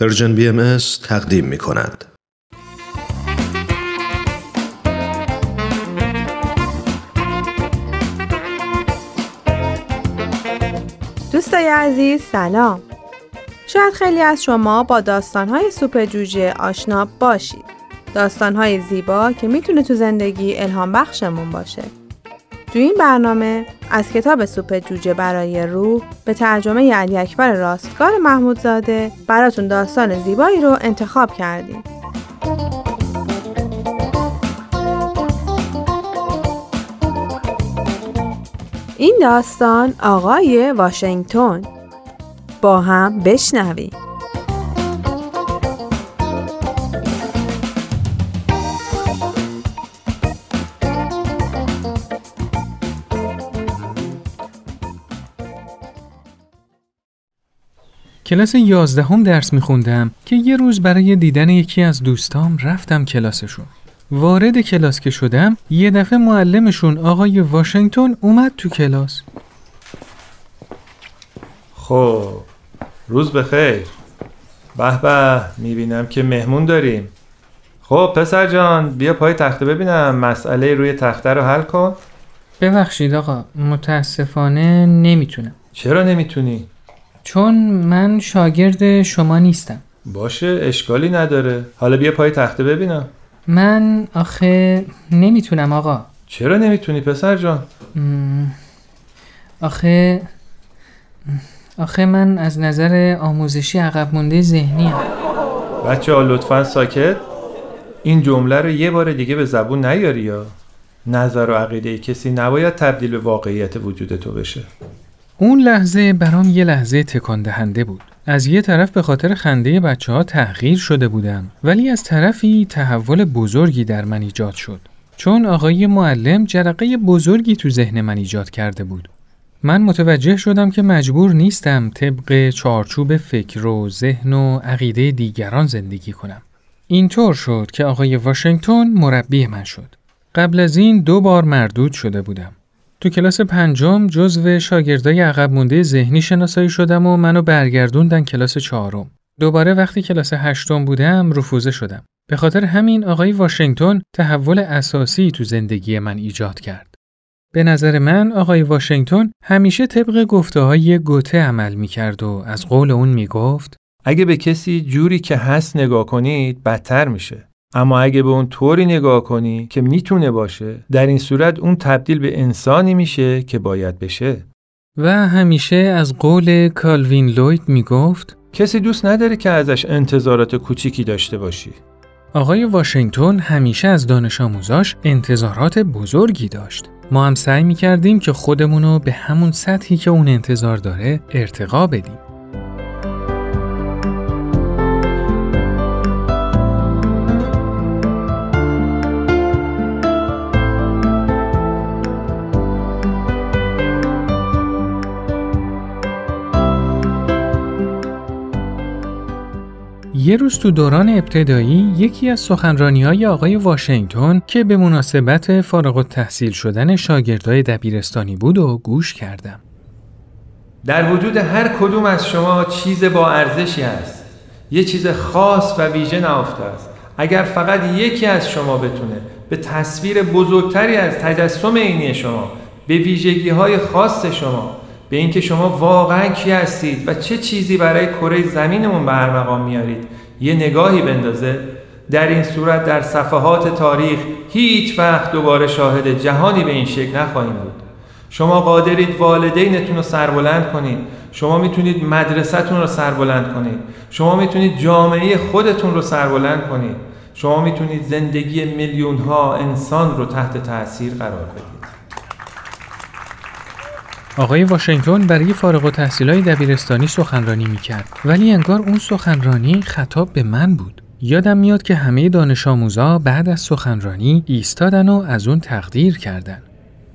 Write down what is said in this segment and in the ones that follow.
پرژن بی ام تقدیم می کند. دوستای عزیز سلام. شاید خیلی از شما با داستانهای سوپ جوجه آشنا باشید. داستانهای زیبا که می‌تونه تو زندگی الهام بخشمون باشه. تو این برنامه از کتاب سوپ جوجه برای روح به ترجمه علی اکبر راستگار محمودزاده براتون داستان زیبایی رو انتخاب کردیم. این داستان آقای واشنگتن با هم بشنویم. کلاس یازدهم درس میخوندم که یه روز برای دیدن یکی از دوستام رفتم کلاسشون. وارد کلاس که شدم یه دفعه معلمشون آقای واشنگتن اومد تو کلاس. خب روز بخیر به به می‌بینم که مهمون داریم خب پسر جان بیا پای تخته ببینم مسئله روی تخته رو حل کن ببخشید آقا متاسفانه نمی‌تونم چرا نمی‌تونی؟ چون من شاگرد شما نیستم. باشه اشکالی نداره. حالا بیا پای تخته ببینم. من آخه نمی‌تونم آقا. چرا نمی‌تونی پسر جان؟ آخه آخه من از نظر آموزشی عقب مونده ذهنی هم. بچه ها لطفا ساکت. این جمله رو یه بار دیگه به زبون نیاری یا؟ نظر و عقیده کسی نباید تبدیل به واقعیت وجود تو بشه. اون لحظه برام یه لحظه تکان دهنده بود. از یه طرف به خاطر خنده بچه ها تغییر شده بودم ولی از طرفی تحول بزرگی در من ایجاد شد. چون آقای معلم جرقه بزرگی تو ذهن من ایجاد کرده بود. من متوجه شدم که مجبور نیستم طبق چارچوب فکر و ذهن و عقیده دیگران زندگی کنم. اینطور شد که آقای واشنگتن مربی من شد. قبل از این دو بار مردود شده بودم. تو کلاس پنجم جزو شاگردای عقب مونده ذهنی شناسایی شدم و منو برگردوندن کلاس چهارم. دوباره وقتی کلاس هشتم بودم رفوزه شدم. به خاطر همین آقای واشنگتن تحول اساسی تو زندگی من ایجاد کرد. به نظر من آقای واشنگتن همیشه طبق گفته های گوته عمل می کرد و از قول اون می گفت اگه به کسی جوری که هست نگاه کنید بدتر میشه اما اگه به اون طوری نگاه کنی که می‌تونه باشه در این صورت اون تبدیل به انسانی میشه که باید بشه و همیشه از قول کالوین لوید می گفت کسی دوست نداره که ازش انتظارات کوچیکی داشته باشی آقای واشنگتن همیشه از دانش آموزاش انتظارات بزرگی داشت. ما هم سعی می کردیم که خودمونو به همون سطحی که اون انتظار داره ارتقا بدیم. یه روز تو دوران ابتدایی یکی از سخنرانی های آقای واشنگتن که به مناسبت فارغ التحصیل شدن شاگردای دبیرستانی بود و گوش کردم. در وجود هر کدوم از شما چیز با ارزشی است یه چیز خاص و ویژه نهفته است اگر فقط یکی از شما بتونه به تصویر بزرگتری از تجسم عینی شما به ویژگی های خاص شما به اینکه شما واقعا کی هستید و چه چیزی برای کره زمینمون به هر مقام میارید. یه نگاهی بندازه. در این صورت در صفحات تاریخ هیچ وقت دوباره شاهد جهانی به این شکل نخواهیم بود. شما قادرید والدینتون رو سربلند کنید. شما می‌تونید مدرسهتون رو سربلند کنید. شما می‌تونید جامعه خودتون رو سربلند کنید. شما می‌تونید زندگی میلیون ها انسان رو تحت تاثیر قرار بدید. آقای واشنگتن برای فارغ التحصیلای دبیرستانی سخنرانی می‌کرد ولی انگار اون سخنرانی خطاب به من بود. یادم میاد که همه دانش آموزا بعد از سخنرانی ایستادن و از اون تقدیر کردن.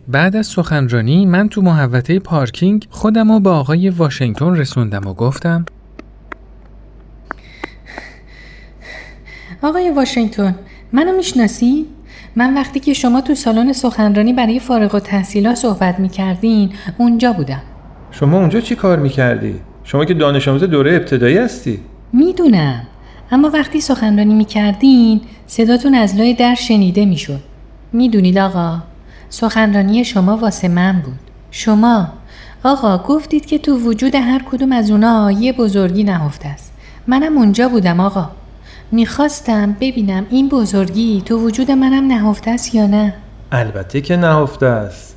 بعد از سخنرانی من تو محوطه پارکینگ خودم رو به آقای واشنگتن رسوندم و گفتم آقای واشنگتن منو می‌شناسی؟ من وقتی که شما تو سالن سخنرانی برای فارغ و تحصیلا صحبت می‌کردین اونجا بودم. شما اونجا چی کار می‌کردی؟ شما که دانش آموز دوره ابتدایی هستی. می‌دونم. اما وقتی سخنرانی می‌کردین صداتون از لای در شنیده می‌شد. می‌دونید آقا سخنرانی شما واسه من بود. شما آقا گفتید که تو وجود هر کدوم از اونا یه بزرگی نهفته است. منم اونجا بودم آقا. می‌خواستم ببینم این بزرگی تو وجود منم نهفته است یا نه. البته که نهفته است.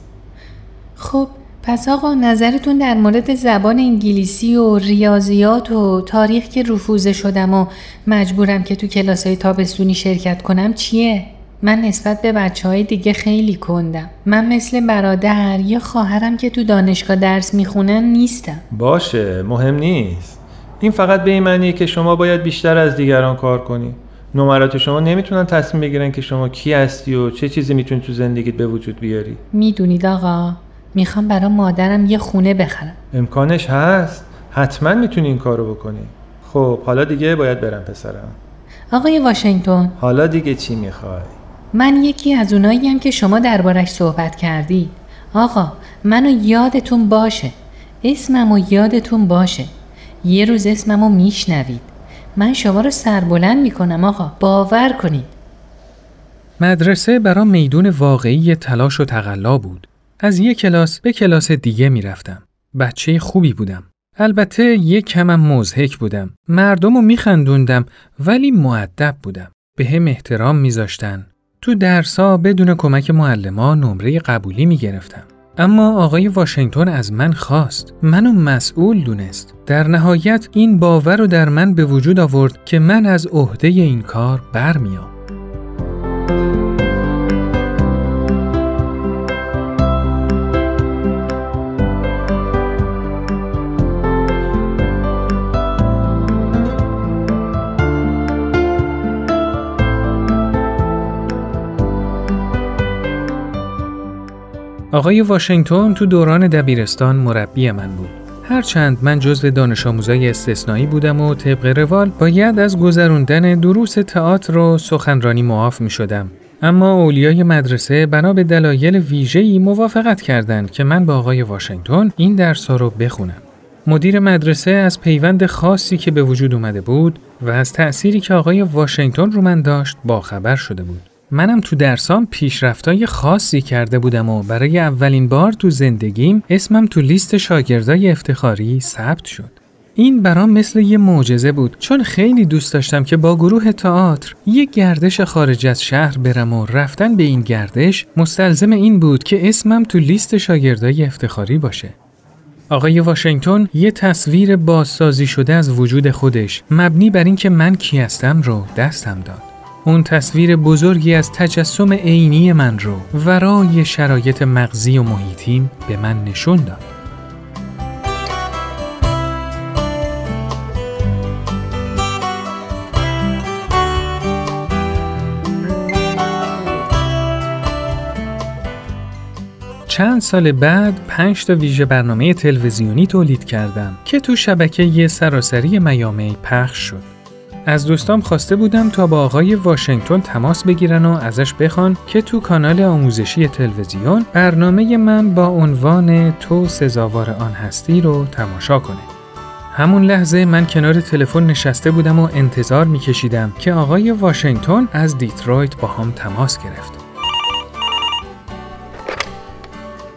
خب پس آقا نظرتون در مورد زبان انگلیسی و ریاضیات و تاریخ که رفوزه شدم و مجبورم که تو کلاس های تابستونی شرکت کنم چیه؟ من نسبت به بچه های دیگه خیلی کندم. من مثل برادر یا خواهرم که تو دانشگاه درس می‌خونن نیستم. باشه مهم نیست. این فقط به این معنیه که شما باید بیشتر از دیگران کار کنی. نمرات شما نمی‌تونن تصمیم بگیرن که شما کی هستی و چه چیزی می‌تونی تو زندگیت به وجود بیاری. می‌دونید آقا می‌خوام برای مادرم یه خونه بخرم. امکانش هست. حتما می‌تونی این کارو بکنی. خب حالا دیگه باید برم پسرم. آقای واشنگتن. حالا دیگه چی می‌خوای؟ من یکی از اوناییم که شما دربارش صحبت کردی. آقا منو یادتون باشه. اسممو یادتون باشه. یه روز اسممو میشنوید من شما رو سربلند می‌کنم آقا باور کنید مدرسه برام میدون واقعی تلاش و تقلا بود. از یک کلاس به کلاس دیگه می‌رفتم. بچه خوبی بودم. البته یک کمم مزهک بودم. مردم رو میخندوندم ولی معدب بودم. به هم احترام میذاشتن. تو درسا بدون کمک معلما نمره قبولی می‌گرفتم. اما آقای واشنگتن از من خواست. منو مسئول دونست. در نهایت این باور رو در من به وجود آورد که من از عهده این کار برمیام. آقای واشنگتن تو دوران دبیرستان مربی من بود. هرچند من جزو دانش آموزای استثنایی بودم و طبق روال باید از گذروندن دروس تئاتر و سخنرانی معاف می شدم. اما اولیای مدرسه بنا به دلایل ویژه‌ای موافقت کردند که من با آقای واشنگتن این درس رو بخونم. مدیر مدرسه از پیوند خاصی که به وجود اومده بود و از تأثیری که آقای واشنگتن رو من داشت باخبر شده بود. منم تو درسام پیشرفتای خاصی کرده بودم و برای اولین بار تو زندگیم اسمم تو لیست شاگردای افتخاری ثبت شد. این برام مثل یه معجزه بود چون خیلی دوست داشتم که با گروه تئاتر یه گردش خارج از شهر برم و رفتن به این گردش مستلزم این بود که اسمم تو لیست شاگردای افتخاری باشه. آقای واشنگتن یه تصویر بازسازی شده از وجود خودش مبنی بر اینکه من کی هستم رو دستم داد. اون تصویر بزرگی از تجسم عینی من رو ورای شرایط مغزی و محیطیم به من نشون داد. چند سال بعد پنج تا ویژه برنامه تلویزیونی تولید کردم که تو شبکه سراسری میامی پخش شد. از دوستام خواسته بودم تا با آقای واشنگتن تماس بگیرن و ازش بخوان که تو کانال آموزشی تلویزیون برنامه من با عنوان تو سزاوار آن هستی رو تماشا کنه. همون لحظه من کنار تلفن نشسته بودم و انتظار میکشیدم که آقای واشنگتن از دیترویت با هم تماس گرفت.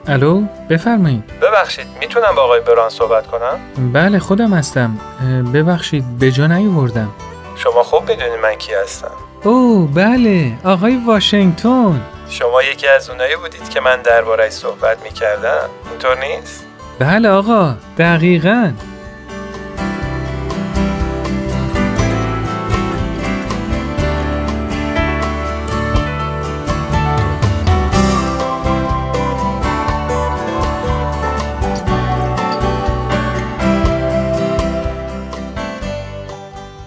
الو بفرمایید ببخشید می‌تونم با آقای بران صحبت کنم بله خودم هستم ببخشید به جا نیاوردم شما خوب می‌دونی من کی هستم. او بله آقای واشنگتن. شما یکی از اونایی بودید که من درباره‌اش صحبت می‌کردم. اینطور نیست؟ بله آقا دقیقاً.